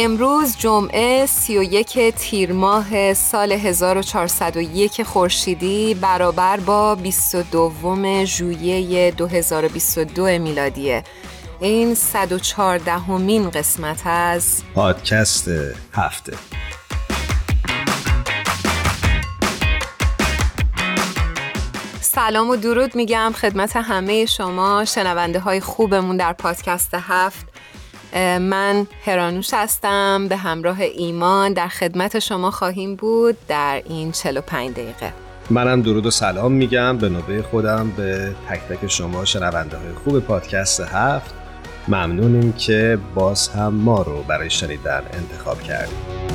امروز جمعه 31 تیر ماه سال 1401 خورشیدی برابر با 22 ژوئیه 2022 میلادیه. این 114 همین قسمت از پادکست هفته. سلام و درود میگم خدمت همه شما شنونده های خوبمون در پادکست هفت. من هرانوش هستم به همراه ایمان در خدمت شما خواهیم بود در این 45 دقیقه. منم درود و سلام میگم به نوبه خودم به تک تک شما شنونده های خوب پادکست هفت. ممنونیم که باز هم ما رو برای شنیدن انتخاب کردیم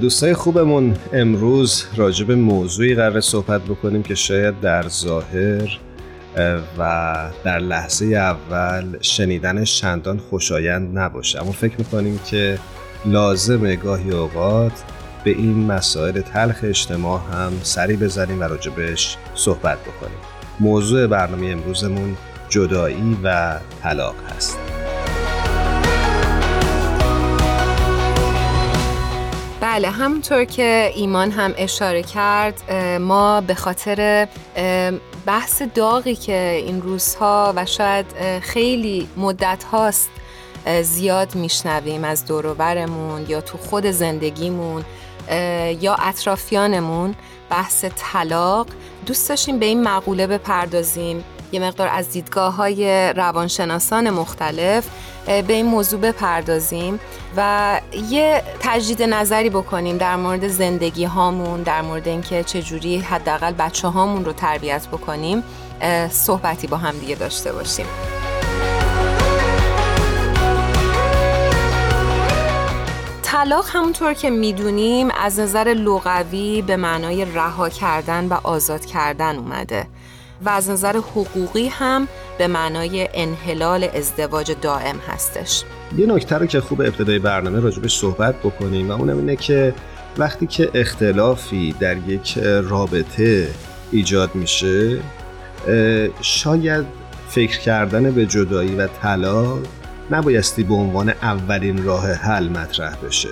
دوستای خوبمون امروز راجع به موضوعی قرار صحبت بکنیم که شاید در ظاهر و در لحظه اول شنیدنش چندان خوشایند نباشه. اما فکر می‌کنیم که لازم گاهی اوقات به این مسائل تلخ اجتماع هم سری بزنیم و راجبش صحبت بکنیم. موضوع برنامه امروزمون جدایی و طلاق هست. بله همونطور که ایمان هم اشاره کرد ما به خاطر بحث داغی که این روزها و شاید خیلی مدت هاست زیاد میشنویم از دوروبرمون یا تو خود زندگیمون یا اطرافیانمون بحث طلاق. دوست داشتیم به این مقوله بپردازیم. یه مقدار از دیدگاه های روانشناسان مختلف. به این موضوع بپردازیم و یه تجدید نظری بکنیم در مورد زندگی هامون در مورد اینکه چجوری حداقل بچه هامون رو تربیت بکنیم. صحبتی با هم دیگه داشته باشیم. طلاق همونطور که می‌دونیم از نظر لغوی به معنای رها کردن و آزاد کردن اومده. و از نظر حقوقی هم به معنای انحلال ازدواج دائم هستش. یه نکته رو که خوب ابتدای برنامه راجبش صحبت بکنیم و اونم اینه که وقتی که اختلافی در یک رابطه ایجاد میشه شاید فکر کردن به جدایی و طلاق نبایستی به عنوان اولین راه حل مطرح بشه.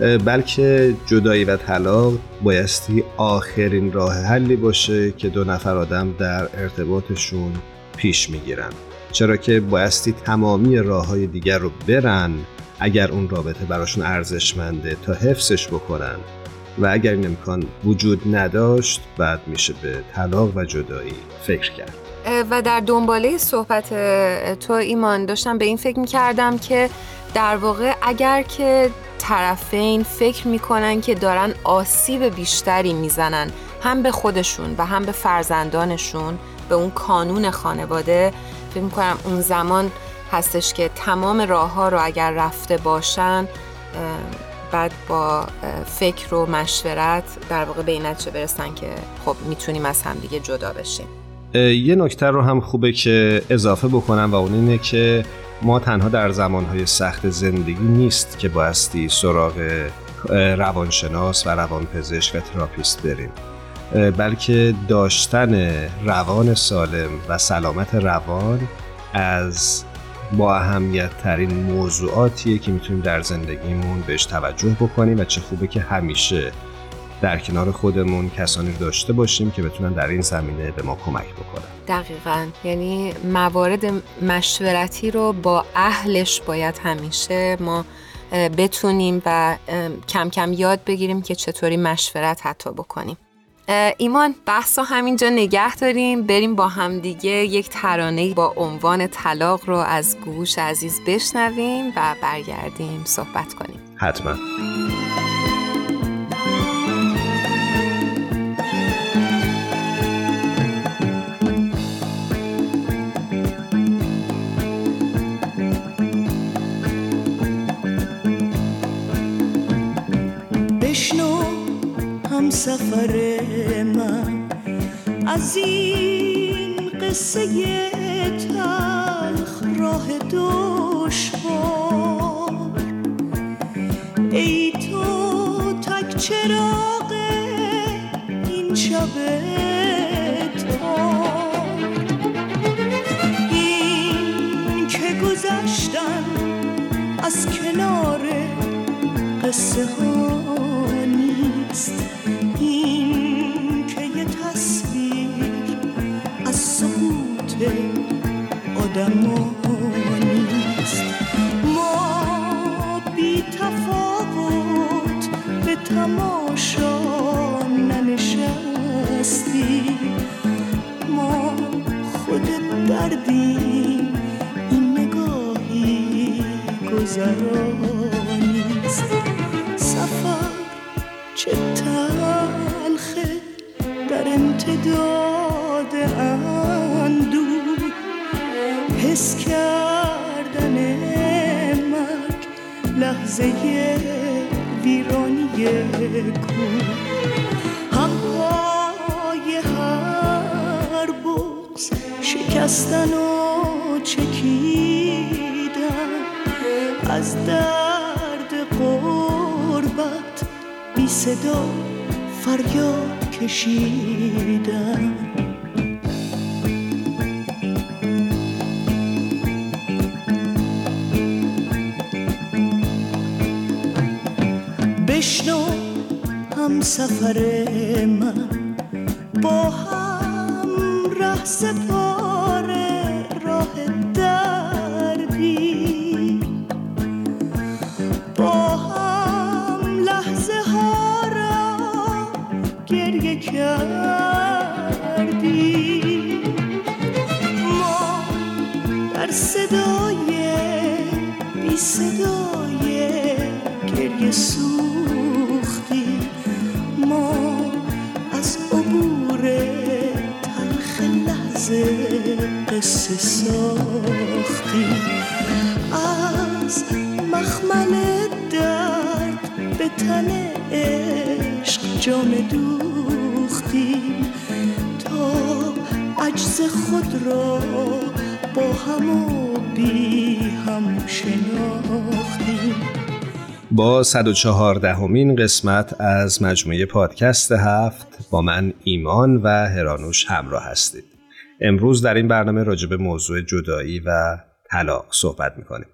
بلکه جدایی و طلاق بایستی آخرین راه حلی باشه که دو نفر آدم در ارتباطشون پیش می‌گیرن. چرا که بایستی تمامی راه های دیگر رو برن اگر اون رابطه براشون ارزشمنده تا حفظش بکنن. و اگر این امکان وجود نداشت بعد میشه به طلاق و جدایی فکر کرد. و در دنباله صحبت تو ایمان داشتم به این فکر می‌کردم که در واقع اگر که طرفین فکر می‌کنن که دارن آسیب بیشتری می‌زنن. هم به خودشون و هم به فرزندانشون به اون کانون خانواده. فکر می‌کنم اون زمان هستش که تمام راه ها رو اگر رفته باشن بعد با فکر و مشورت در واقع به این نتیجه برسن که خب می‌تونیم از هم دیگه جدا بشیم. یه نکته رو هم خوبه که اضافه بکنم و اون اینه که ما تنها در زمانهای سخت زندگی نیست که بایستی سراغ روانشناس و روانپزشک و تراپیست بریم. بلکه داشتن روان سالم و سلامت روان از با اهمیت ترین موضوعاتیه که می‌تونیم در زندگیمون بهش توجه بکنیم و چه خوبه که همیشه در کنار خودمون کسانی داشته باشیم که بتونن در این زمینه به ما کمک بکنن. دقیقا. یعنی موارد مشورتی رو با اهلش باید همیشه ما بتونیم و کم کم یاد بگیریم که چطوری مشورت حتی بکنیم. ایمان بحث رو همینجا نگه داریم. بریم با همدیگه یک ترانه با عنوان طلاق رو از گوش عزیز بشنویم و برگردیم صحبت کنیم. حتما. سفر من. از این قصه تلخ راه دشوار. ای تو تک چراغ این شب این که گذشتن از کنار قصه ها. گذرانیست سفر چه تلخه در امتداد حس کردن مرگ لحظه ویرانی کو همهای هر بغز شکستن و چکیدن از درد قربت بی صدا فریاد کشیدن بشنو هم سفر من با هم ره صدای گریه سو قصه ساختی. از مخمل درد به تن عشق جام دوختی. تا عجز خود را با هم و بی هم شناختی. با 114 همین قسمت از مجموعه پادکست هفت با من ایمان و هرانوش همراه هستید. امروز در این برنامه راجع به موضوع جدایی و طلاق صحبت می‌کنیم.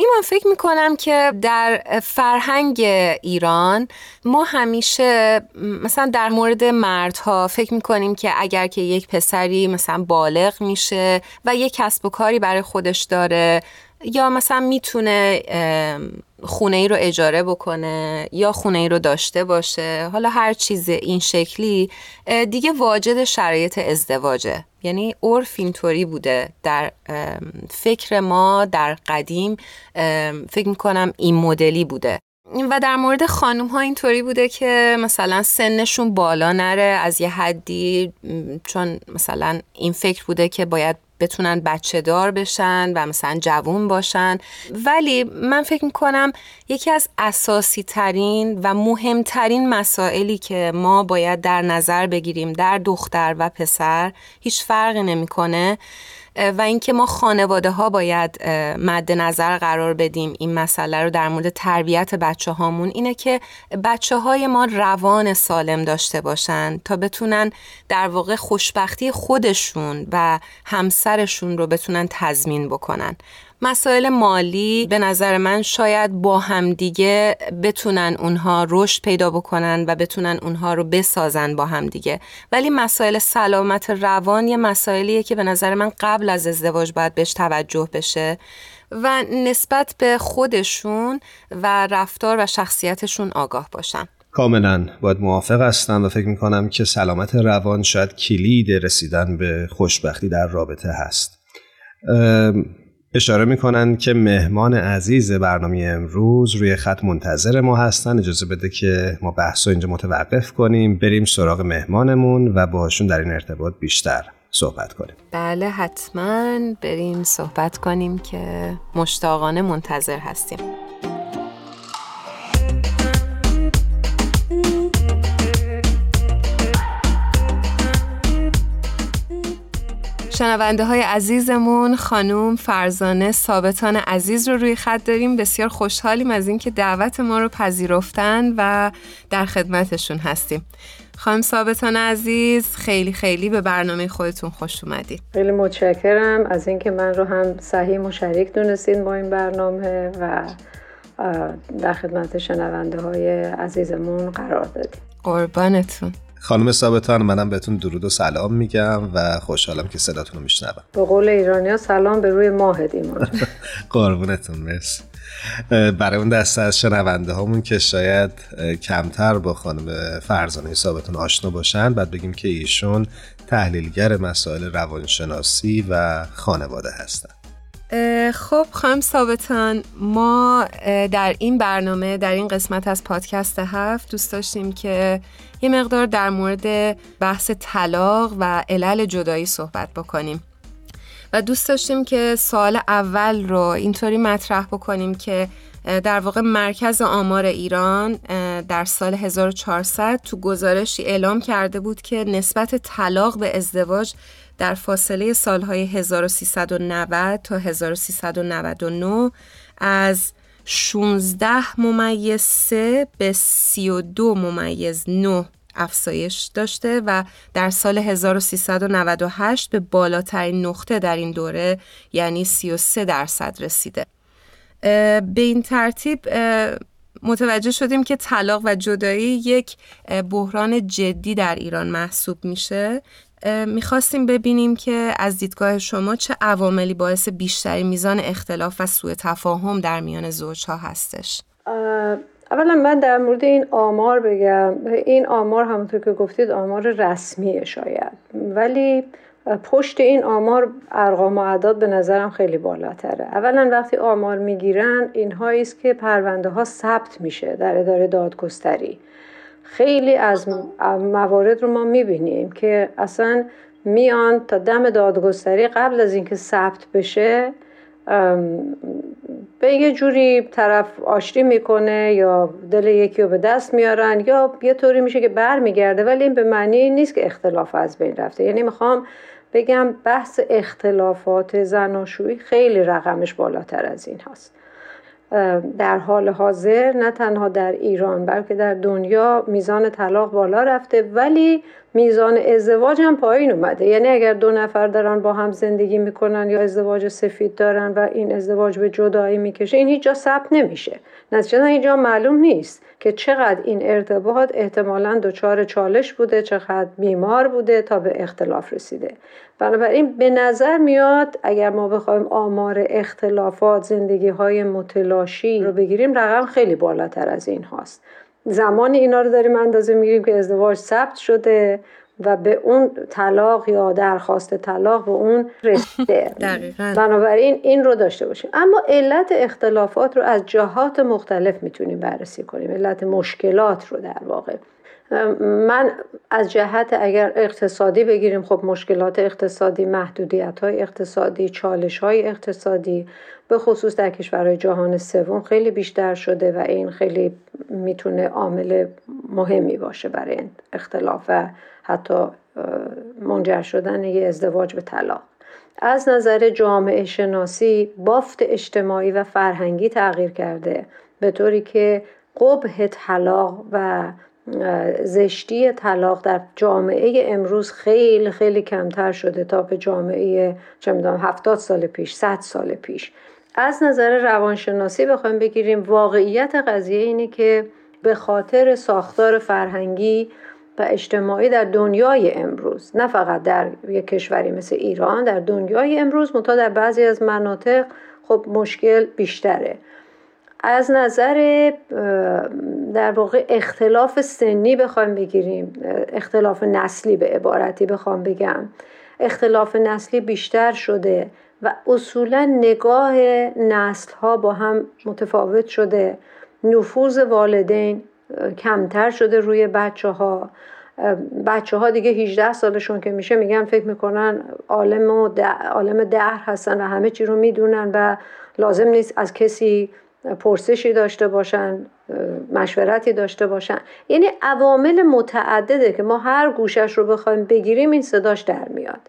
ایمان فکر می‌کنم که در فرهنگ ایران ما همیشه مثلا در مورد مردها فکر می‌کنیم که اگر که یک پسری مثلا بالغ میشه و یک کسب و کاری برای خودش داره یا مثلا می‌تونه خونه ای رو اجاره بکنه یا خونه ای رو داشته باشه حالا هر چیز این شکلی دیگه واجد شرایط ازدواجه. یعنی عرف اینطوری بوده در فکر ما در قدیم فکر می‌کنم این مدلی بوده. و در مورد خانوم ها اینطوری بوده که مثلا سنشون بالا نره از یه حدی چون مثلا این فکر بوده که باید بتونن بچه دار بشن و مثلا جوون باشن. ولی من فکر می‌کنم یکی از اساسی ترین و مهمترین مسائلی که ما باید در نظر بگیریم در دختر و پسر هیچ فرقی نمی‌کنه. و اینکه ما خانواده ها باید مد نظر قرار بدیم این مسئله رو در مورد تربیت بچه هامون اینه که بچه های ما روان سالم داشته باشن تا بتونن در واقع خوشبختی خودشون و همسر همسرشون رو بتونن تضمین بکنن. مسائل مالی به نظر من شاید با همدیگه بتونن اونها رشد پیدا بکنن و بتونن اونها رو بسازن با همدیگه. ولی مسائل سلامت روان یه مسائلیه که به نظر من قبل از ازدواج باید بهش توجه بشه و نسبت به خودشون و رفتار و شخصیتشون آگاه باشن. کاملا. باید موافق هستم و فکر می‌کنم که سلامت روان شاید کلید رسیدن به خوشبختی در رابطه هست. اشاره می‌کنن که مهمان عزیز برنامه امروز روی خط منتظر ما هستن. اجازه بده که ما بحث اینجا متوقف کنیم. بریم سراغ مهمانمون و باشون در این ارتباط بیشتر صحبت کنیم. بله حتما بریم صحبت کنیم که مشتاقانه منتظر هستیم. شنونده های عزیزمون خانوم فرزانه ثابتان عزیز رو روی خط داریم. بسیار خوشحالیم از اینکه دعوت ما رو پذیرفتن و در خدمتشون هستیم. خانم ثابتان عزیز خیلی خیلی به برنامه خودتون خوش اومدید خیلی متشکرم از اینکه من رو هم صحیح و شریک دونستید با این برنامه و در خدمت شنونده های عزیزمون قرار دادید قربانتون. خانم ثابتان منم بهتون درود و سلام میگم و خوشحالم که صداتون رو میشنوم. به قول ایرانیا سلام به روی ماه ایمان قربونتون مرسی. برای اون دسته از شنونده هامون که شاید کمتر با خانم فرزانه ثابتون آشنا باشن بعد بگیم که ایشون تحلیلگر مسائل روانشناسی و خانواده هستن. خب خانم ثابتان ما در این برنامه در این قسمت از پادکست هفت دوست داشتیم که یه مقدار در مورد بحث طلاق و علل جدایی صحبت بکنیم. و دوست داشتیم که سال اول رو اینطوری مطرح بکنیم که در واقع مرکز آمار ایران در سال 1400 تو گزارشی اعلام کرده بود که نسبت طلاق به ازدواج در فاصله سالهای 1390 تا 1399 از 16 ممیز 3 به 32 ممیز 9 افزایش داشته و در سال 1398 به بالاترین نقطه در این دوره یعنی 33 درصد رسیده. به این ترتیب متوجه شدیم که طلاق و جدایی یک بحران جدی در ایران محسوب میشه. می‌خواستیم ببینیم که از دیدگاه شما چه عواملی باعث بیشتری میزان اختلاف و سوء تفاهم در میان زوجها هستش؟ اولا من در مورد این آمار بگم. این آمار همونطور که گفتید آمار رسمیه شاید. ولی پشت این آمار ارقام و اعداد به نظرم خیلی بالاتره. اولا وقتی آمار می‌گیرن اینهایی است که پرونده ها ثبت میشه در اداره دادگستری. خیلی از موارد رو ما می‌بینیم که اصلا میان تا دم دادگستری قبل از اینکه ثبت بشه به یه جوری طرف آشتی می‌کنه یا دل یکی رو به دست میارن یا یه طوری میشه که برمیگرده ولی این به معنی نیست که اختلاف از بین رفته. یعنی می‌خوام بگم بحث اختلافات زناشویی خیلی رقمش بالاتر از این هست. در حال حاضر نه تنها در ایران بلکه در دنیا میزان طلاق بالا رفته. ولی میزان ازدواج هم پایین اومده. یعنی اگر دو نفر دارن با هم زندگی می‌کنن یا ازدواج سفید دارن و این ازدواج به جدایی می‌کشه این هیچ جا ثبت نمیشه. نتیجه اینجا معلوم نیست که چقدر این ارتباط احتمالا دچار چالش بوده چقدر بیمار بوده تا به اختلاف رسیده. بنابراین به نظر میاد اگر ما بخوایم آمار اختلافات زندگی های متلاشی رو بگیریم رقم خیلی بالاتر از این هاست. زمان اینا رو داریم اندازه می‌گیریم که ازدواج ثبت شده و به اون طلاق یا درخواست طلاق به اون رسیده. بنابراین این رو داشته باشیم. اما علت اختلافات رو از جهات مختلف می‌تونیم بررسی کنیم. علت مشکلات رو در واقع. من از جهت اگر اقتصادی بگیریم خب مشکلات اقتصادی محدودیت های اقتصادی چالش های اقتصادی به خصوص در کشورهای جهان سوم خیلی بیشتر شده و این خیلی می‌تونه عامل مهمی باشه برای اختلاف و حتی منجر شدن یه ازدواج به طلاق از نظر جامعه شناسی بافت اجتماعی و فرهنگی تغییر کرده به طوری که قبه طلاق و زشتی طلاق در جامعه امروز خیلی خیلی کمتر شده تا به جامعه چه می‌دونم هفتاد سال پیش صد سال پیش. از نظر روانشناسی بخوایم بگیریم واقعیت قضیه اینه که به خاطر ساختار فرهنگی و اجتماعی در دنیای امروز نه فقط در یک کشوری مثل ایران در دنیای امروز منتها در بعضی از مناطق خب مشکل بیشتره. از نظر در واقع اختلاف سنی بخوایم بگیریم اختلاف نسلی به عبارتی بخوام بگم. اختلاف نسلی بیشتر شده و اصولا نگاه نسل ها با هم متفاوت شده. نفوذ والدین کمتر شده روی بچه ها بچه ها دیگه 18 سالشون که میشه میگن فکر می‌کنن عالم و عالم دهر هستن و همه چی رو می‌دونن و لازم نیست از کسی پرسشی داشته باشن مشورتی داشته باشن. یعنی عوامل متعدده که ما هر گوشش رو بخوایم بگیریم این صداش در میاد.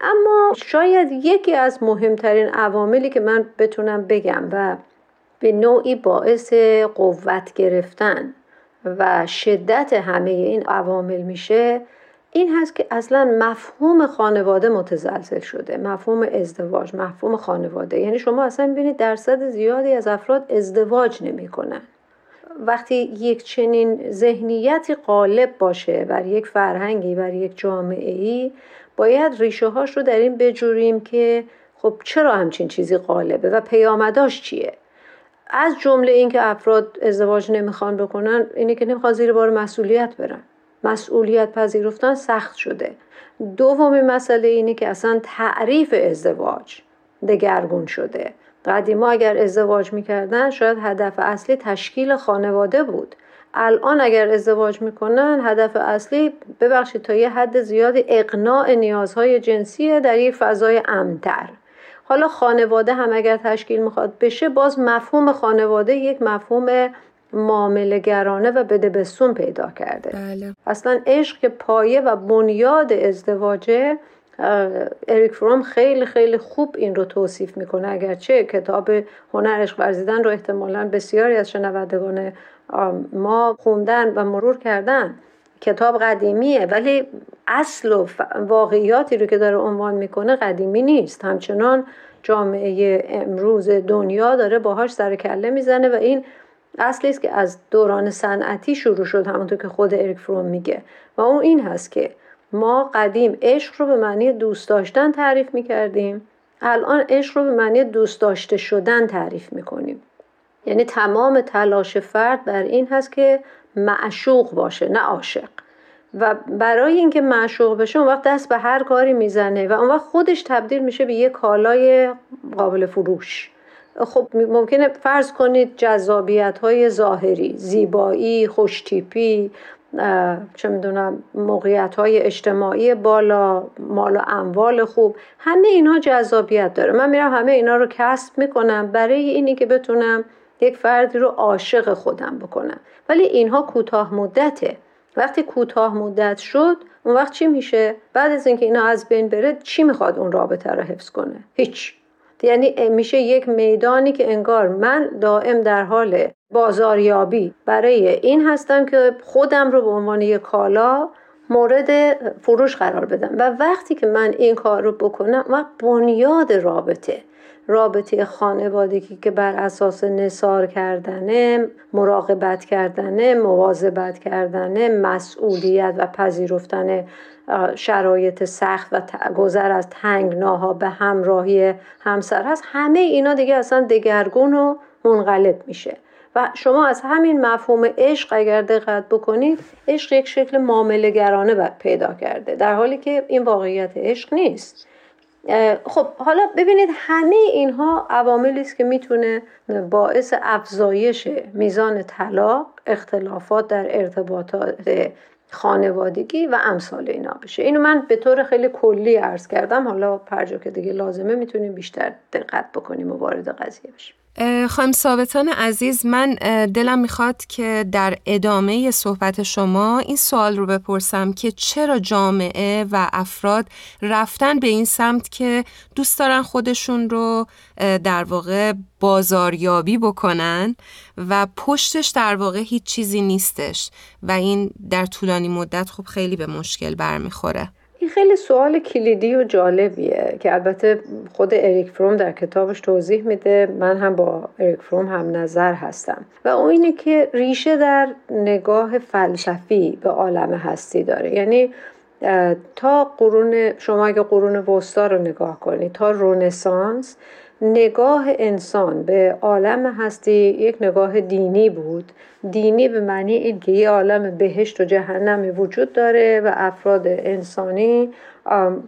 اما شاید یکی از مهمترین عواملی که من بتونم بگم و به نوعی باعث قوت گرفتن و شدت همه این عوامل میشه این هست که اصلا مفهوم خانواده متزلزل شده مفهوم ازدواج مفهوم خانواده. یعنی شما اصلا ببینید درصد زیادی از افراد ازدواج نمی‌کنن. وقتی یک چنین ذهنیتی غالب باشه بر یک فرهنگی بر یک جامعه ای باید ریشه هاش رو در این بجوریم که خب چرا همچین چیزی غالبه و پیامداش چیه؟ از جمله اینکه افراد ازدواج نمی‌خوان بکنن اینه که نمی‌خوان زیر بار مسئولیت برن. مسئولیت پذیرفتن سخت شده. دومین مسئله اینه که اصلا تعریف ازدواج دگرگون شده. قدیما اگر ازدواج می‌کردن شاید هدف اصلی تشکیل خانواده بود. الان اگر ازدواج می‌کنن هدف اصلی ببخشید تا یه حد زیادی اقناع نیازهای جنسیه در یک فضای امتر حالا خانواده هم اگر تشکیل می‌خواد بشه باز مفهوم خانواده یک مفهوم معامله گرانه و بده بسون پیدا کرده. بله. اصلا عشق که پایه و بنیاد ازدواجه اریک فروم خیلی خیلی خوب این رو توصیف می‌کنه. اگرچه کتاب هنر عشق ورزیدن رو احتمالا بسیاری از شنوندگان ما خوندن و مرور کردن کتاب قدیمیه ولی اصل و واقعیاتی رو که داره عنوان می‌کنه قدیمی نیست. همچنان جامعه امروز دنیا داره باهاش سر کله می‌زنه و این اصلی است که از دوران صنعتی شروع شد همونطور که خود اریک فروم میگه. و اون این هست که ما قدیم عشق رو به معنی دوست داشتن تعریف می‌کردیم الان عشق رو به معنی دوست داشته شدن تعریف می‌کنیم. یعنی تمام تلاش فرد بر این هست که معشوق باشه نه عاشق. و برای اینکه معشوق بشه اون وقت دست به هر کاری می‌زنه و اون وقت خودش تبدیل میشه به یه کالای قابل فروش. خب ممکنه فرض کنید جذابیت های ظاهری زیبایی خوشتیپی چه می‌دونم موقعیت های اجتماعی بالا مال و اموال خوب همه اینها جذابیت داره. من میرم همه اینا رو کسب می‌کنم برای اینی که بتونم یک فردی رو عاشق خودم بکنم. ولی اینها کوتاه مدته. وقتی کوتاه مدت شد اون وقت چی میشه؟ بعد از اینکه اینا از بین بره چی می‌خواد اون رابطه رو حفظ کنه؟ هیچ. یعنی میشه یک میدانی که انگار من دائم در حال بازاریابی برای این هستم که خودم رو به عنوان یک کالا مورد فروش قرار بدم. و وقتی که من این کار رو بکنم و بنیاد رابطه. رابطه خانوادگی که بر اساس نصار کردنه مراقبت کردنه مواظبت کردنه مسئولیت و پذیرفتن شرایط سخت و گذر از تنگناها به همراهی همسر هست. همه اینا دیگه اصلا دگرگون و منقلب میشه. و شما از همین مفهوم عشق اگر دقت بکنید عشق یک شکل معامله گرانه پیدا کرده در حالی که این واقعیت عشق نیست. خب حالا ببینید همه اینها عواملی است که می‌تونه باعث افزایش میزان طلاق اختلافات در ارتباطات خانوادگی و امثال اینا بشه. اینو من به طور خیلی کلی عرض کردم. حالا پرجا که دیگه لازمه می‌تونیم بیشتر دقت بکنیم و وارد قضیه بشیم. خانم ثابتان عزیز من دلم می‌خواد که در ادامه صحبت شما این سوال رو بپرسم که چرا جامعه و افراد رفتن به این سمت که دوست دارن خودشون رو در واقع بازاریابی بکنن و پشتش در واقع هیچ چیزی نیستش و این در طولانی مدت خب خیلی به مشکل برمیخوره. این خیلی سوال کلیدی و جالبیه که البته خود اریک فروم در کتابش توضیح میده. من هم با اریک فروم هم نظر هستم. و اون اینه که ریشه در نگاه فلسفی به عالم هستی داره. یعنی تا قرون شما اگه قرون وسطا رو نگاه کنید تا رونسانس نگاه انسان به عالم هستی یک نگاه دینی بود. دینی به معنی این که یه عالم بهشت و جهنمی وجود داره و افراد انسانی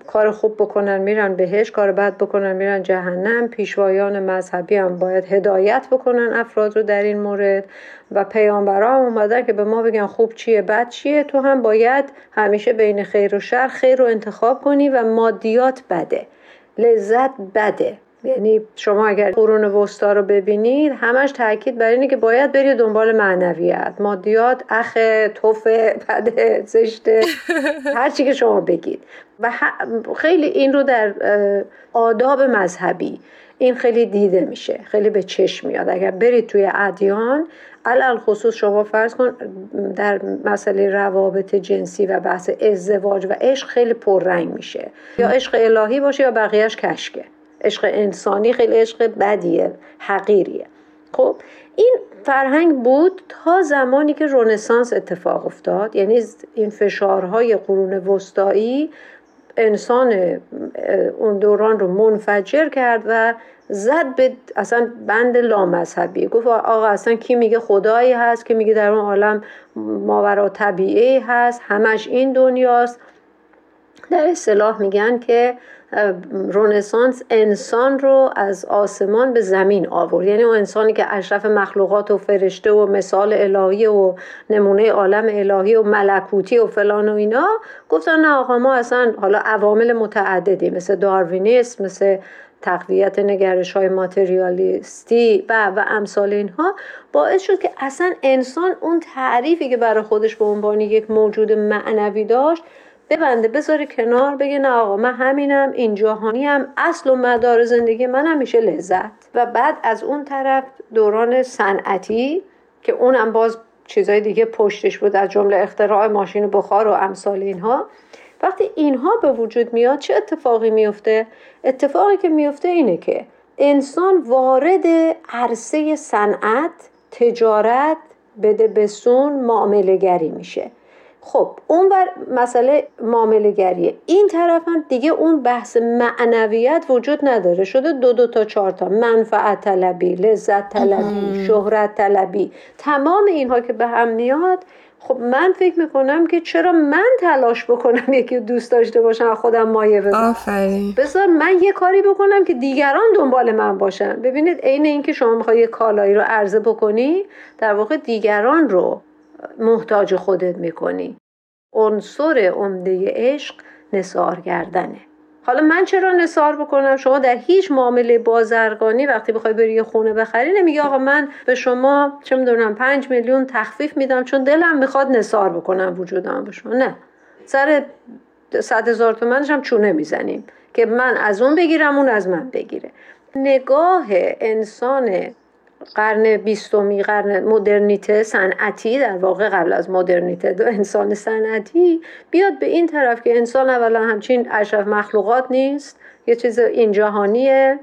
کار خوب بکنن میرن بهشت کار بد بکنن میرن جهنم. پیشوایان مذهبی هم باید هدایت بکنن افراد رو در این مورد. و پیامبران اومدن که به ما بگن خوب چیه بد چیه. تو هم باید همیشه بین خیر و شر خیر رو انتخاب کنی و مادیات بده. لذت بده. یعنی شما اگر قرون وسطا رو ببینید همش تاکید بر اینه که باید بری دنبال معنویت. مادیات اخ توف بده زشته هر چی که شما بگید. و خیلی این رو در آداب مذهبی این خیلی دیده میشه. خیلی به چشم میاد. اگر برید توی ادیان علل خصوص شما فرض کن در مسئله روابط جنسی و بحث ازدواج و عشق خیلی پررنگ میشه. یا عشق الهی باشه یا بقیهش کشکه. عشق انسانی خیلی عشق بدیه حقیریه. خب این فرهنگ بود تا زمانی که رونسانس اتفاق افتاد. یعنی این فشارهای قرون وسطایی انسان اون دوران رو منفجر کرد و زد به اصلا بند لامذهبی. گفت آقا اصلا کی میگه خدایی هست کی میگه در اون عالم ماورا طبیعی هست همش این دنیاست. در اصطلاح میگن که رونسانس انسان رو از آسمان به زمین آورد. یعنی اون انسانی که اشرف مخلوقات و فرشته و مثال الهی و نمونه عالم الهی و ملکوتی و فلان و اینا گفتن نه آقا ما اصلا حالا عوامل متعددی مثل داروینیسم مثل تقویت نگرش های ماتریالیستی و و امثال اینها. باعث شد که اصلا انسان اون تعریفی که برای خودش به عنوان یک موجود معنوی داشت ببنده بذاره کنار بگه نه آقا من همینم این جهانی هم اصل و مدار زندگی من میشه لذت. و بعد از اون طرف دوران صنعتی که اونم باز چیزای دیگه پشتش بود از جمله اختراع ماشین بخار و امثال اینها. وقتی اینها به وجود میاد چه اتفاقی میفته؟ اتفاقی که میفته اینه که انسان وارد عرصه صنعت تجارت بده بسون معامله گری میشه. خب اون بر مسئله معامله گریه این طرف هم دیگه اون بحث معنویت وجود نداره. شده دو دو تا چهار تا. منفعت طلبی لذت طلبی شهرت طلبی. تمام اینها که به هم میاد خب من فکر می‌کنم که چرا من تلاش بکنم یکی دوست داشته باشم خودم مایه بذارم بذار من یه کاری بکنم که دیگران دنبال من باشن. ببینید عین اینکه شما می‌خوای یه کالایی رو عرضه بکنی در واقع دیگران رو محتاج خودت می‌کنی. عنصر عمده عشق نصار کردنه. حالا من چرا نصار بکنم؟ شما در هیچ معامله بازرگانی وقتی بخوای بری یه خونه بخری نمیگی آقا من به شما چه می‌دونم پنج میلیون تخفیف میدم چون دلم می‌خواد نصار بکنم وجودم به شما. نه. سر صد هزار تومنش هم چونه می‌زنیم که من از اون بگیرم اون از من بگیره. نگاه انسان قرن بیستمی قرن مدرنیته صنعتی در واقع قبل از مدرنیته دو انسان صنعتی بیاد به این طرف که انسان اولا همچین اشرف مخلوقات نیست یه چیز این جهانیه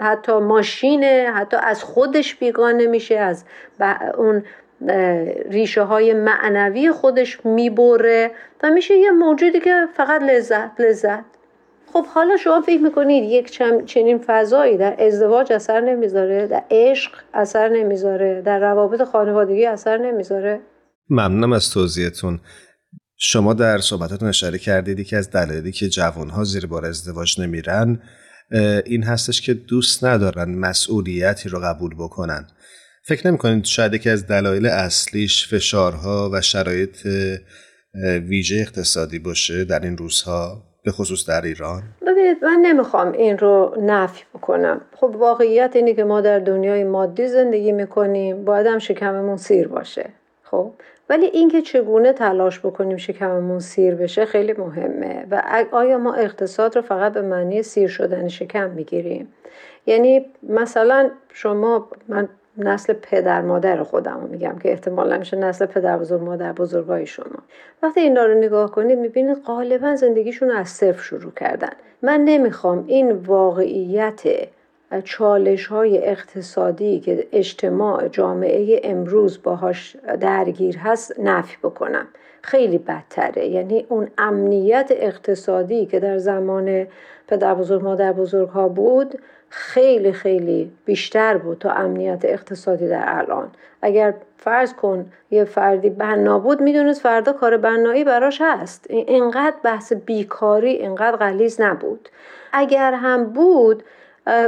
حتی ماشینه حتی از خودش بیگانه میشه از اون ریشه های معنوی خودش می‌بره و میشه یه موجودی که فقط لذت لذت. خب حالا شما فکر می‌کنید یک چنین فضایی در ازدواج اثر نمی‌ذاره؟ در عشق اثر نمی‌ذاره؟ در روابط خانوادگی اثر نمی‌ذاره؟ ممنونم از توضیحتون. شما در صحبتاتون اشاره کردید که از دلایلی که جوانها زیر بار ازدواج نمیرن این هستش که دوست ندارن مسئولیتی رو قبول بکنن. فکر نمی کنید شاید یکی از دلایل اصلیش فشارها و شرایط ویژه اقتصادی باشه در این روزها؟ به خصوص در ایران؟ ببینید من نمی‌خوام این رو نفی بکنم. خب واقعیت اینه که ما در دنیای مادی زندگی می‌کنیم. باید هم شکممون سیر باشه. خب ولی اینکه چگونه تلاش بکنیم شکممون سیر بشه خیلی مهمه. و آیا ما اقتصاد رو فقط به معنی سیر شدن شکم می‌گیریم؟ یعنی مثلا شما من نسل پدر مادر خودم میگم که احتمال میشه نسل پدر بزرگ مادر بزرگای شما. وقتی اینا رو نگاه کنید می‌بینید غالبا زندگیشون از صفر شروع کردن. من نمی‌خوام این واقعیت چالش های اقتصادی که اجتماع جامعه امروز باهاش درگیر هست نفی بکنم. خیلی بدتره. یعنی اون امنیت اقتصادی که در زمان پدر بزرگ مادر بزرگ ها بود خیلی خیلی بیشتر بود تا امنیت اقتصادی در الان. اگر فرض کن یه فردی بنا بود می‌دونست فردا کار بنایی براش هست. اینقدر بحث بیکاری اینقدر غلیز نبود. اگر هم بود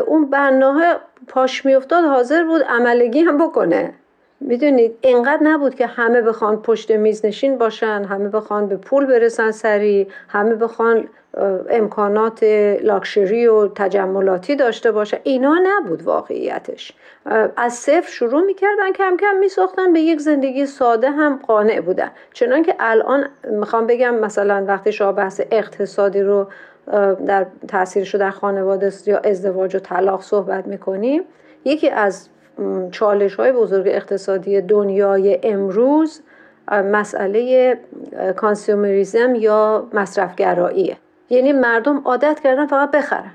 اون بناه پاش میافتاد حاضر بود عملگی هم بکنه. می‌دونید اینقدر نبود که همه بخوان پشت میز نشین باشن همه بخوان به پول برسن سری همه بخوان امکانات لاکشری و تجملاتی داشته باشه. اینا نبود واقعیتش. از صفر شروع می‌کردن کم کم میساختن به یک زندگی ساده هم قانع بودن. چنان که الان می‌خوام بگم مثلا وقتی شما بحث اقتصادی رو در تاثیرش رو در خانواده یا ازدواج و طلاق صحبت می‌کنیم یکی از چالش های بزرگ اقتصادی دنیای امروز مسئله کانسیومریزم یا مصرفگراییه. یعنی مردم عادت کردن فقط بخرن.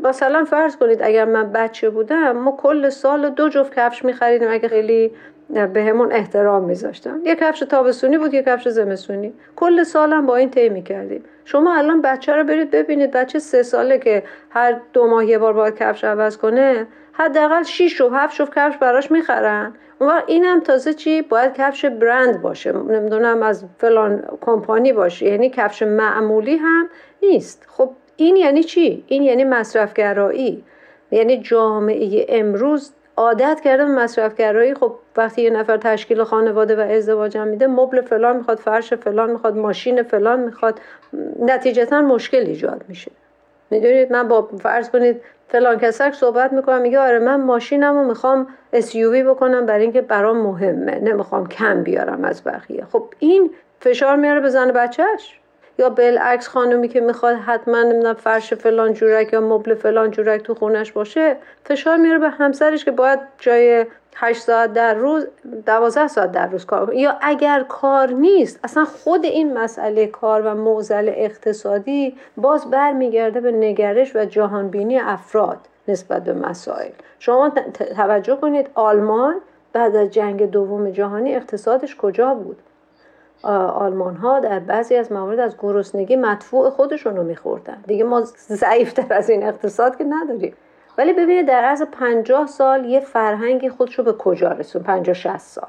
مثلا فرض کنید اگر من بچه بودم ما کل سال دو جفت کفش میخریدیم. اگه خیلی به همون احترام میذاشتم یه کفش تابستونی بود یه کفش زمستونی. کل سالم با این طی می‌کردیم. شما الان بچه رو برید ببینید. بچه سه ساله که هر دو ماه یه بار باید کفش عوض کنه حداقل 6 و 7 شوف کفش براش می‌خرن. اون وقت اینم تازه چی؟ باید کفش برند باشه. نمی‌دونم از فلان کمپانی باشه. یعنی کفش معمولی هم نیست. خب این یعنی چی؟ این یعنی مصرفگرایی. یعنی جامعه امروز عادت کرده به مصرفگرایی. خب وقتی یه نفر تشکیل خانواده و ازدواج هم میده مبل فلان می‌خواد فرش فلان می‌خواد ماشین فلان می‌خواد. نتیجتا مشکل ایجاد میشه. می‌دونید؟ من با فرض کنید فلان کسک صحبت می‌کنم میگه آره من ماشینم رو می‌خوام SUV بکنم برای اینکه برام مهمه. نمی‌خوام کم بیارم از بقیه. خب این فشار میاره به زن بچهش یا بالعکس خانومی که می‌خواد حتما نمی‌دونم فرش فلان جورک یا مبل فلان جورک تو خونش باشه فشار میاره به همسرش که باید جای 8 ساعت در روز 12 ساعت در روز کار یا اگر کار نیست اصلا خود این مسئله کار و موزل اقتصادی باز برمیگرده به نگرش و جهانبینی افراد نسبت به مسائل. شما توجه کنید آلمان بعد از جنگ دوم جهانی اقتصادش کجا بود؟ آلمان ها در بعضی از موارد از گرسنگی مدفوع خودشون رو میخوردن. دیگه ما ضعیفتر از این اقتصاد که نداریم. ولی ببینید در عرض پنجاه سال یه فرهنگی خودش رو به کجا رسون؟ پنجاه شست سال.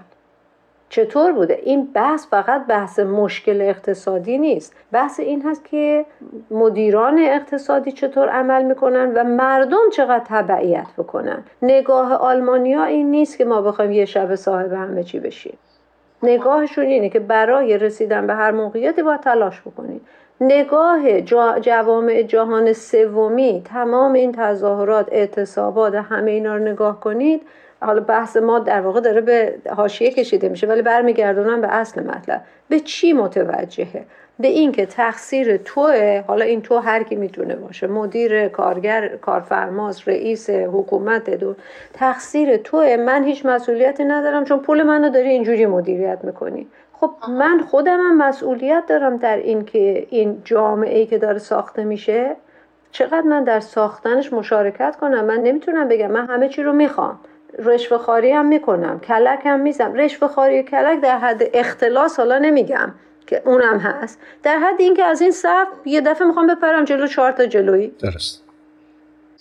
چطور بوده؟ این بحث فقط بحث مشکل اقتصادی نیست. بحث این هست که مدیران اقتصادی چطور عمل می‌کنن و مردم چقدر تبعیت بکنن. نگاه آلمانیا این نیست که ما بخوایم یه شب صاحب همه چی بشیم. نگاهشون اینه که برای رسیدن به هر موقعیتی باید تلاش بکنید. نگاه جوامع جهان سومی تمام این تظاهرات اعتصابات همه اینا رو نگاه کنید. حالا بحث ما در واقع داره به حاشیه کشیده میشه ولی برمیگردونم به اصل مطلب. به چی متوجهه؟ به اینکه تقصیر توه حالا این تو هر کی می‌تونه باشه مدیر کارگر کارفرماست رئیس حکومت دو. تقصیر توه من هیچ مسئولیتی ندارم چون پول منو داری اینجوری مدیریت می‌کنی. خب من خودم هم مسئولیت دارم در این که این جامعه ای که داره ساخته میشه چقدر من در ساختنش مشارکت کنم؟ من نمی‌تونم بگم من همه چی رو می‌خوام. رشوه خاری هم می‌کنم کلک هم میزم رشوه خاری و کلک در حد اختلاس حالا نمیگم که اونم هست. در حد اینکه از این صف یه دفعه می‌خوام بپرم جلو چهار تا جلویی. درست.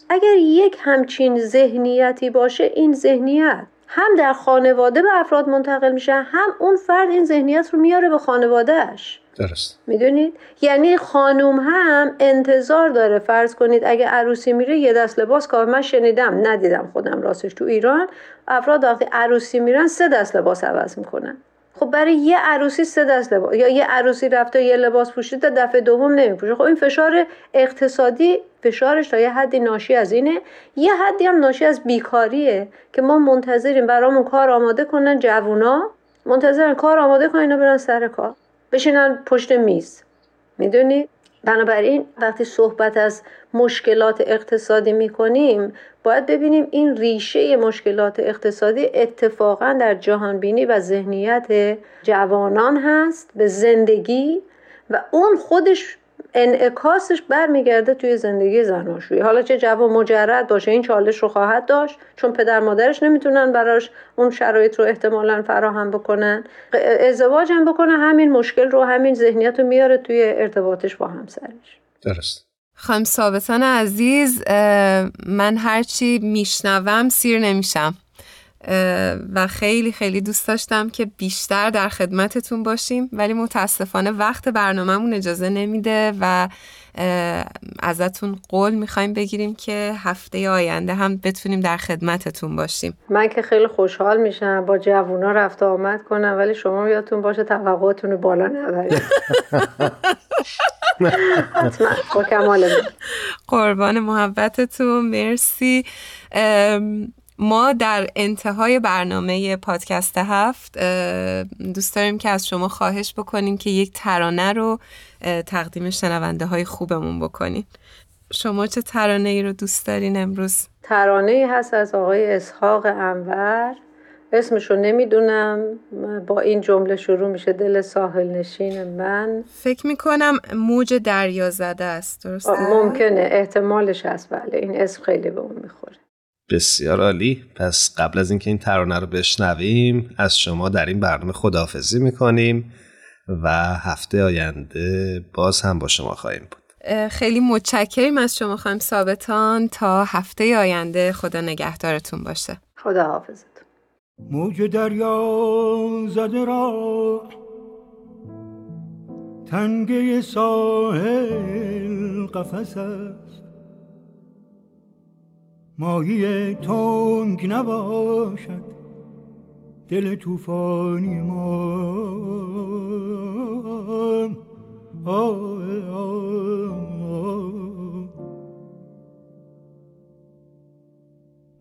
اگر یک همچین ذهنیتی باشه این ذهنیت هم در خانواده به افراد منتقل میشه هم اون فرد این ذهنیت رو میاره به خانوادهش درست. می‌دونید؟ یعنی خانوم هم انتظار داره فرض کنید اگه عروسی میره یه دست لباس کار من شنیدم ندیدم خودم راستش تو ایران. افراد وقتی عروسی میرن سه دست لباس عوض می‌کنن. خب برای یه عروسی سه دست لباس یا یه عروسی رفته یه لباس پوشید تا دفعه دوم نمیپوشه. خب این فشار اقتصادی فشارش تا یه حدی ناشی از اینه. یه حدی هم ناشی از بیکاریه که ما منتظریم برامون کار آماده کنن جوونا. منتظرن کار آماده کنن اینا برن سر کار. بشینن پشت میز. می‌دونی؟ بنابراین وقتی صحبت از مشکلات اقتصادی می‌کنیم باید ببینیم این ریشه مشکلات اقتصادی اتفاقا در جهانبینی و ذهنیت جوانان هست به زندگی و اون خودش انعکاسش برمیگرده توی زندگی زناشویی. حالا چه جوان مجرد باشه این چالش رو خواهد داشت چون پدر مادرش نمی‌تونن براش اون شرایط رو احتمالا فراهم بکنن. ازدواج هم بکنه همین مشکل رو همین ذهنیت رو میاره توی ارتباطش با همسرش. درست. خانم ثابتان عزیز من هرچی میشنوم سیر نمیشم. و خیلی خیلی دوست داشتم که بیشتر در خدمتتون باشیم ولی متاسفانه وقت برنامهمون اجازه نمیده و ازتون قول می‌خوایم بگیریم که هفته آینده هم بتونیم در خدمتتون باشیم. من که خیلی خوشحال میشم با جوونا رفت آمد کنم ولی شما یادتون باشه توقعاتون رو بالا نبرید. حتما. با کمال قربان محبتتون. مرسی. ما در انتهای برنامه پادکست هفت دوست داریم که از شما خواهش بکنیم که یک ترانه رو تقدیم شنونده های خوبمون بکنین شما چه ترانه ای رو دوست دارین امروز؟ ترانه ای هست از آقای اسحاق انور. اسمشو نمی‌دونم. با این جمله شروع میشه. دل ساحل نشین من. فکر می‌کنم موج دریا زده است درسته؟ ممکنه. احتمالش هست. بله این اسم خیلی به اون می‌خوره. بسیار عالی. پس قبل از اینکه این ترانه رو بشنویم از شما در این برنامه خداحافظی می‌کنیم و هفته آینده باز هم با شما خواهیم بود. خیلی متشکریم از شما خواهیم ثابتان. تا هفته آینده خدا نگهدارتون باشه. خدا حافظتون موج دریا زده را تنگه ساحل قفس است. ماهی تنگ نباشد. دل توفانی ما.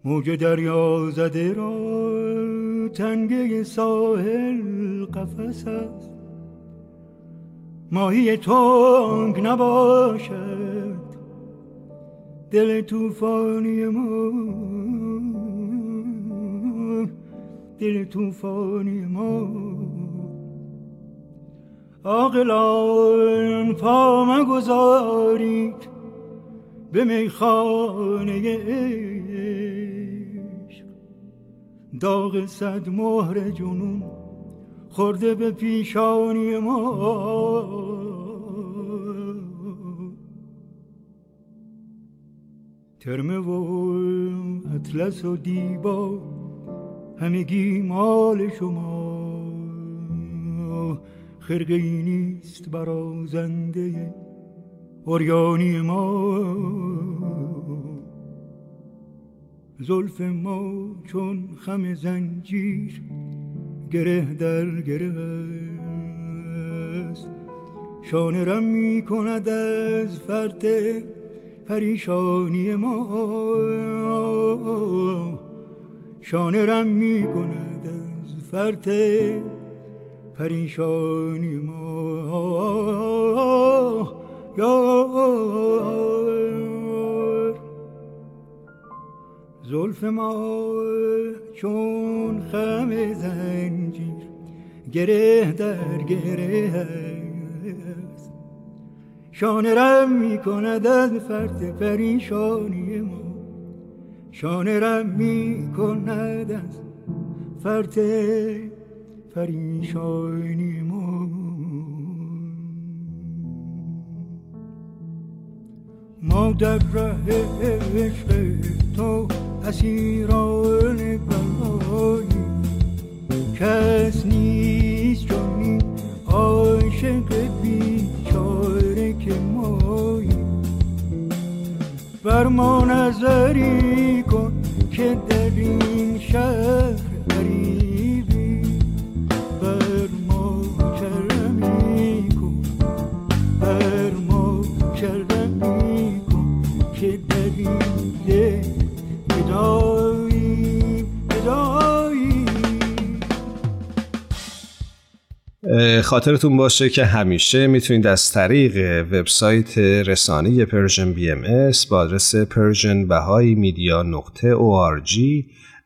موج دریا زده را تنگه ساحل قفس است. ماهی تنگ نباشد. دل توفانی ما. دل توفانی ما. آقلان پا مگذارید به میخانه عشق. داغ صد مهر جنون خورده به پیشانی ما. ترمه و اطلس و دیبا همگی مال شما. خرقه نیست برازنده اوریانی ما. زلف ما چون خم زنجیر گره در گره است. شانه رم می کند از فرد پریشانی ما. شانه رم می کند از فرد پریشانی ما. یار زلف ما چون خم زنجیر گره در گره شانه رم می کند از فرد پریشانی ما. شانه رم می کند از فرد پریشانی ما. ما در ره عشق تو اسیران بلایی کس نیست ما نظری کن که در این شهر. خاطرتون باشه که همیشه می‌تونید از طریق وبسایت رسانه Persian BMS با آدرس Persian Bahai Media نقطه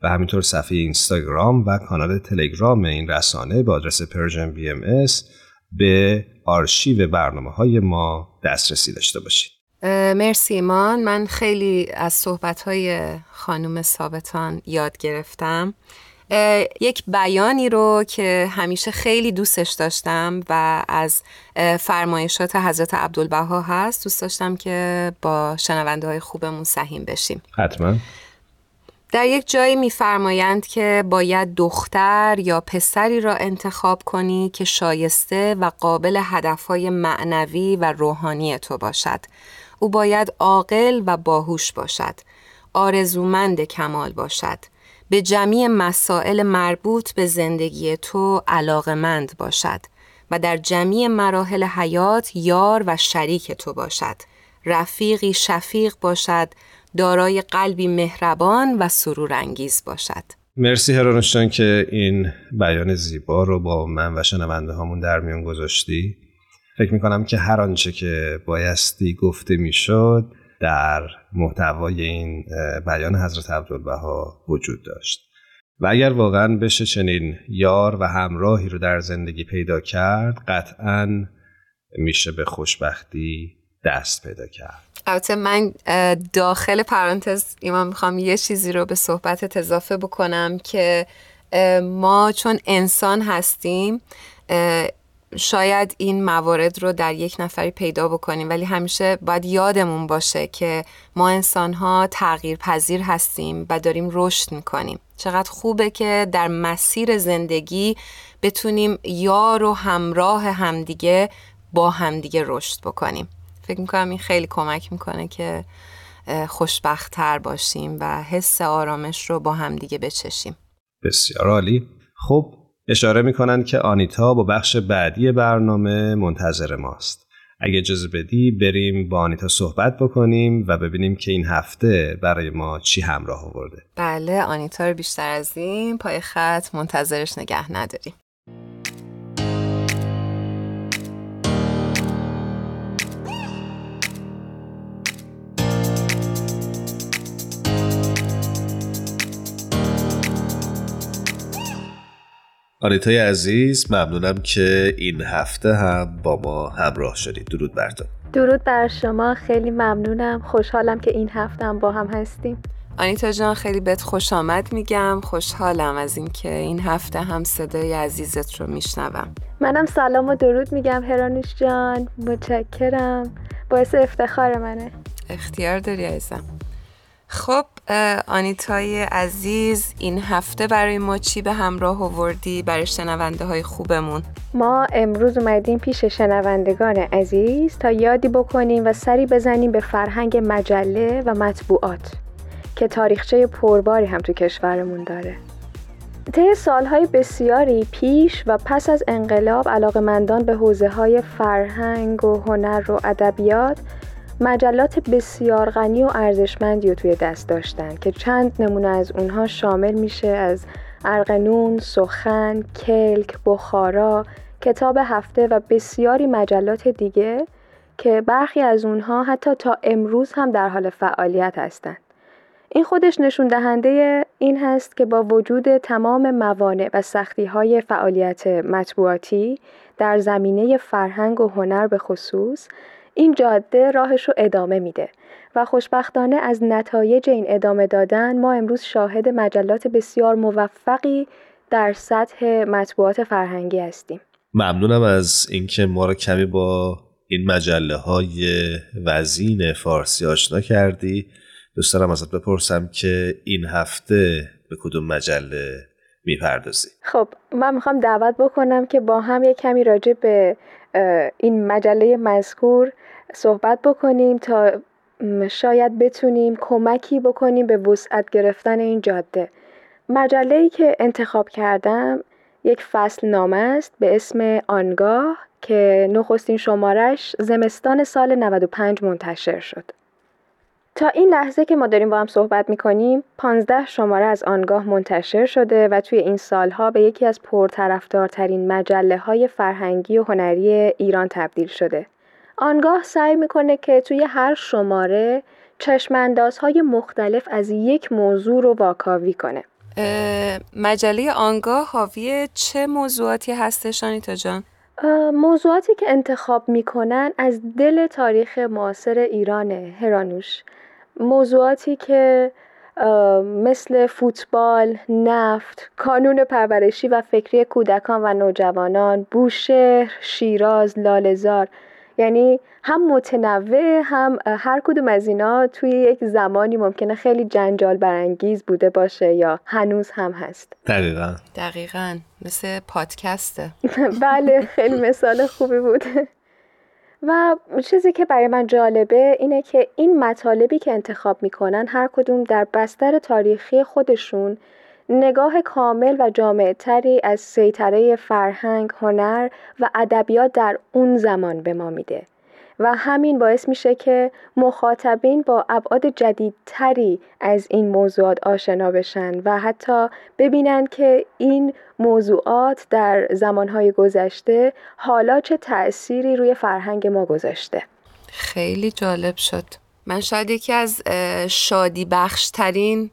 و همینطور صفحه اینستاگرام و کانال تلگرام این رسانه با آدرس Persian BMS به آرشیو برنامه های ما دسترسی داشته باشید. مرسی ایمان. من خیلی از صحبت های خانم ثابتان یاد گرفتم. یک بیانی رو که همیشه خیلی دوستش داشتم و از فرمایشات حضرت عبدالبها هست دوست داشتم که با شنونده های خوبمون سهیم بشیم حتما در یک جایی میفرمایند که باید دختر یا پسری را انتخاب کنی که شایسته و قابل هدفهای معنوی و روحانی تو باشد. او باید عاقل و باهوش باشد. آرزومند کمال باشد. به جمعی مسائل مربوط به زندگی تو علاقمند باشد و در جمعی مراحل حیات یار و شریک تو باشد. رفیقی شفیق باشد دارای قلبی مهربان و سرورانگیز باشد مرسی هرانوشتان که این بیان زیبا رو با من و شنونده هامون در میان گذاشتی فکر می‌کنم که هر آنچه که بایستی گفته می‌شد در محتوای این بیان حضرت عبدالبها وجود داشت. و اگر واقعا بشه چنین یار و همراهی رو در زندگی پیدا کرد قطعا میشه به خوشبختی دست پیدا کرد. البته من داخل پرانتز ایمان می‌خوام یه چیزی رو به صحبت اضافه بکنم که ما چون انسان هستیم شاید این موارد رو در یک نفری پیدا بکنیم ولی همیشه باید یادمون باشه که ما انسان ها تغییر پذیر هستیم و داریم رشد می‌کنیم. چقدر خوبه که در مسیر زندگی بتونیم یار و همراه همدیگه با همدیگه رشد بکنیم. فکر می‌کنم این خیلی کمک می‌کنه که خوشبختتر باشیم و حس آرامش رو با هم دیگه بچشیم. بسیار عالی. خب اشاره می‌کنن که آنیتا با بخش بعدی برنامه منتظر ماست. اگه اجازه بدی بریم با آنیتا صحبت بکنیم و ببینیم که این هفته برای ما چی همراه آورده. بله آنیتا رو بیشتر از این پای خط منتظرش نگه نداریم. آنیتای عزیز ممنونم که این هفته هم با ما همراه شدید. درود بر تو. درود بر شما خیلی ممنونم. خوشحالم که این هفته هم با هم هستیم. آنیتا جان خیلی بهت خوش آمد میگم. خوشحالم از اینکه این هفته هم صدای عزیزت رو میشنوم. منم سلام و درود میگم هرانوش جان. متشکرم. باعث افتخار منه. اختیار داری عزیزم. خب آنیتای عزیز این هفته برای ما چی به همراه آوردی برای شنونده های خوبمون؟ ما امروز اومدیم پیش شنوندگان عزیز تا یادی بکنیم و سری بزنیم به فرهنگ مجله و مطبوعات که تاریخچه پرباری هم تو کشورمون داره. طی سالهای بسیاری پیش و پس از انقلاب علاقمندان به حوزه های فرهنگ و هنر و ادبیات مجلات بسیار غنی و ارزشمندی رو توی دست داشتن که چند نمونه از اونها شامل میشه از ارقنون، سخن، کلک، بخارا، کتاب هفته و بسیاری مجلات دیگه که برخی از اونها حتی تا امروز هم در حال فعالیت هستند. این خودش نشون دهنده این هست که با وجود تمام موانع و سختی های فعالیت مطبوعاتی در زمینه فرهنگ و هنر به خصوص این جاده راهش رو ادامه میده و خوشبختانه از نتایج این ادامه دادن ما امروز شاهد مجلات بسیار موفقی در سطح مطبوعات فرهنگی هستیم. ممنونم از اینکه ما رو کمی با این مجله های وزین فارسی آشنا کردی. دوست دارم ازت بپرسم که این هفته به کدوم مجله می‌پردازی؟ خب من می‌خوام دعوت بکنم که با هم یک کمی راجع به این مجله مذکور صحبت بکنیم تا شاید بتونیم کمکی بکنیم به وسعت گرفتن این جاده. مجله ای که انتخاب کردم یک فصل نامه است به اسم آنگاه که نخستین شمارش زمستان سال 95 منتشر شد. تا این لحظه که ما داریم با هم صحبت می‌کنیم 15 شماره از آنگاه منتشر شده و توی این سالها به یکی از پرطرفدارترین مجله های فرهنگی و هنری ایران تبدیل شده. آنگاه سعی می‌کنه که توی هر شماره چشماندازهای مختلف از یک موضوع رو واکاوی کنه. مجله آنگاه حاوی چه موضوعاتی هستش آنیتا جان؟ موضوعاتی که انتخاب می‌کنن از دل تاریخ معاصر ایرانه هرانوش موضوعاتی که مثل فوتبال، نفت، کانون پرورشی و فکری کودکان و نوجوانان، بوشهر، شیراز، لالزار یعنی هم متنوع هم هر کدوم از اینا توی یک زمانی ممکنه خیلی جنجال برانگیز بوده باشه یا هنوز هم هست. دقیقا. دقیقا. مثل پادکسته. بله خیلی مثال خوبی بود. و چیزی که برای من جالبه اینه که این مطالبی که انتخاب می‌کنن هر کدوم در بستر تاریخی خودشون نگاه کامل و جامع تری از سیطره فرهنگ، هنر و ادبیات در اون زمان به ما میده. و همین باعث میشه که مخاطبین با ابعاد جدیدتری از این موضوعات آشنا بشن و حتی ببینن که این موضوعات در زمانهای گذشته حالا چه تأثیری روی فرهنگ ما گذاشته. خیلی جالب شد. من شاید یکی از شادی بخشترین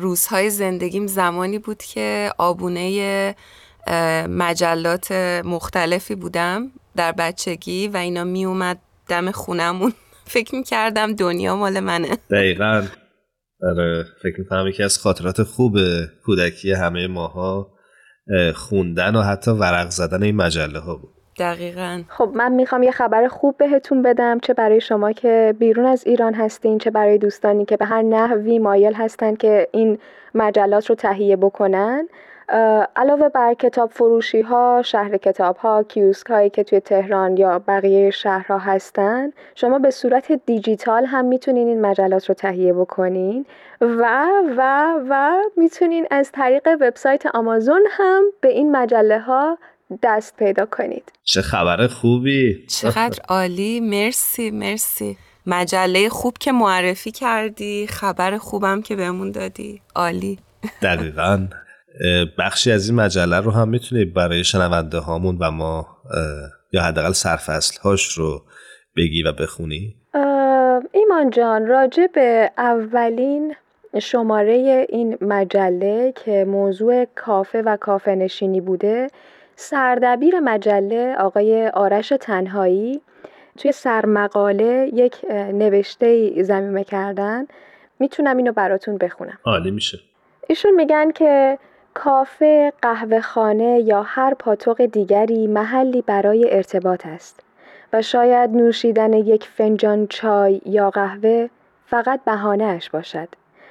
روزهای زندگیم زمانی بود که آبونه مجلات مختلفی بودم. در بچگی و اینا می اومد دم خونمون. فکر می کردم دنیا مال منه. دقیقا. آره فکر می‌کنم یکی از خاطرات خوب کودکی همه ماها خوندن و حتی ورق زدن این مجله ها بود. دقیقا. خب من می‌خوام یه خبر خوب بهتون بدم. چه برای شما که بیرون از ایران هستین چه برای دوستانی که به هر نحوی مایل هستن که این مجلات رو تهیه بکنن. علاوه بر کتاب فروشی ها، شهر کتاب ها، کیوسک هایی که توی تهران یا بقیه شهرها هستن شما به صورت دیجیتال هم می‌تونین این مجلات رو تهیه بکنین و و و می‌تونین از طریق وبسایت آمازون هم به این مجله ها دست پیدا کنید. چه خبر خوبی؟ چقدر عالی. مرسی مرسی. مجله خوب که معرفی کردی خبر خوبم که بهمون دادی. عالی. دقیقا. بخشی از این مجله رو هم می‌تونی برای شنونده هامون و ما یا حداقل سرفصل هاش رو بگی و بخونی. ایمان جان راجع به اولین شماره این مجله که موضوع کافه و کافه نشینی بوده سردبیر مجله آقای آرش تنهایی توی سرمقاله یک نوشته زمینه کردن. می‌تونم اینو براتون بخونم. عالی میشه. ایشون میگن که کافه، قهوه خانه یا هر پاتوق دیگری محلی برای ارتباط است و شاید نوشیدن یک فنجان چای یا قهوه فقط اش باشد.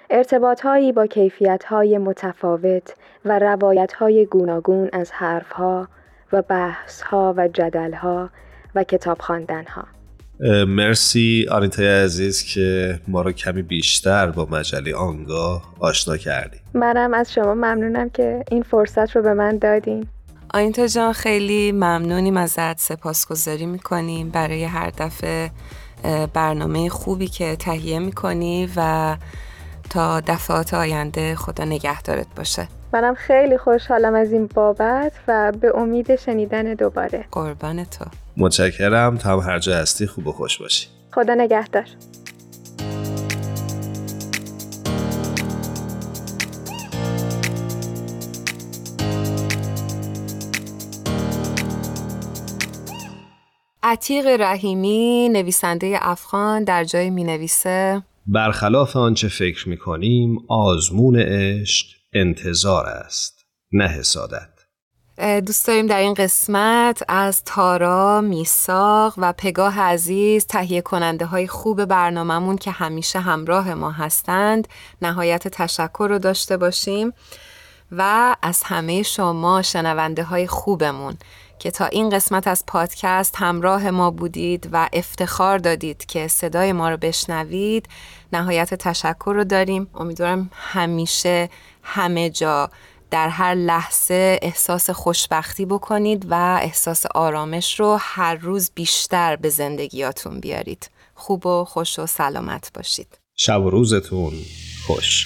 ارتباط هایی با کیفیت های متفاوت و روایت های گوناگون از حرف ها و بحث ها و جدل ها و کتاب خواندن ها. مرسی آنیتای عزیز که ما رو کمی بیشتر با مجله آنگاه آشنا کردی. منم از شما ممنونم که این فرصت رو به من دادین. آنیتا جان خیلی ممنونیم ازت. سپاسگزاری می‌کنیم برای هر دفعه برنامه خوبی که تهیه می‌کنی و تا دفعات آینده خدا نگهدارت باشه. منم خیلی خوشحالم از این بابت و به امید شنیدن دوباره. قربان تو. متشکرم. تا هم هر جا هستی خوب و خوش باشی. خدا نگهدار. عتیق رحیمی نویسنده افغان در جای می نویسه. برخلاف آنچه فکر می کنیم آزمون عشق انتظار است نه حسادت. دوست داریم در این قسمت از تارا، میساق و پگاه عزیز تهیه کننده های خوب برنامهمون که همیشه همراه ما هستند. نهایت تشکر رو داشته باشیم و از همه شما شنونده های خوبمون که تا این قسمت از پادکست همراه ما بودید و افتخار دادید که صدای ما رو بشنوید نهایت تشکر رو داریم. امیدوارم همیشه همه جا در هر لحظه احساس خوشبختی بکنید و احساس آرامش رو هر روز بیشتر به زندگیاتون بیارید. خوب و خوش و سلامت باشید. شب و روزتون خوش.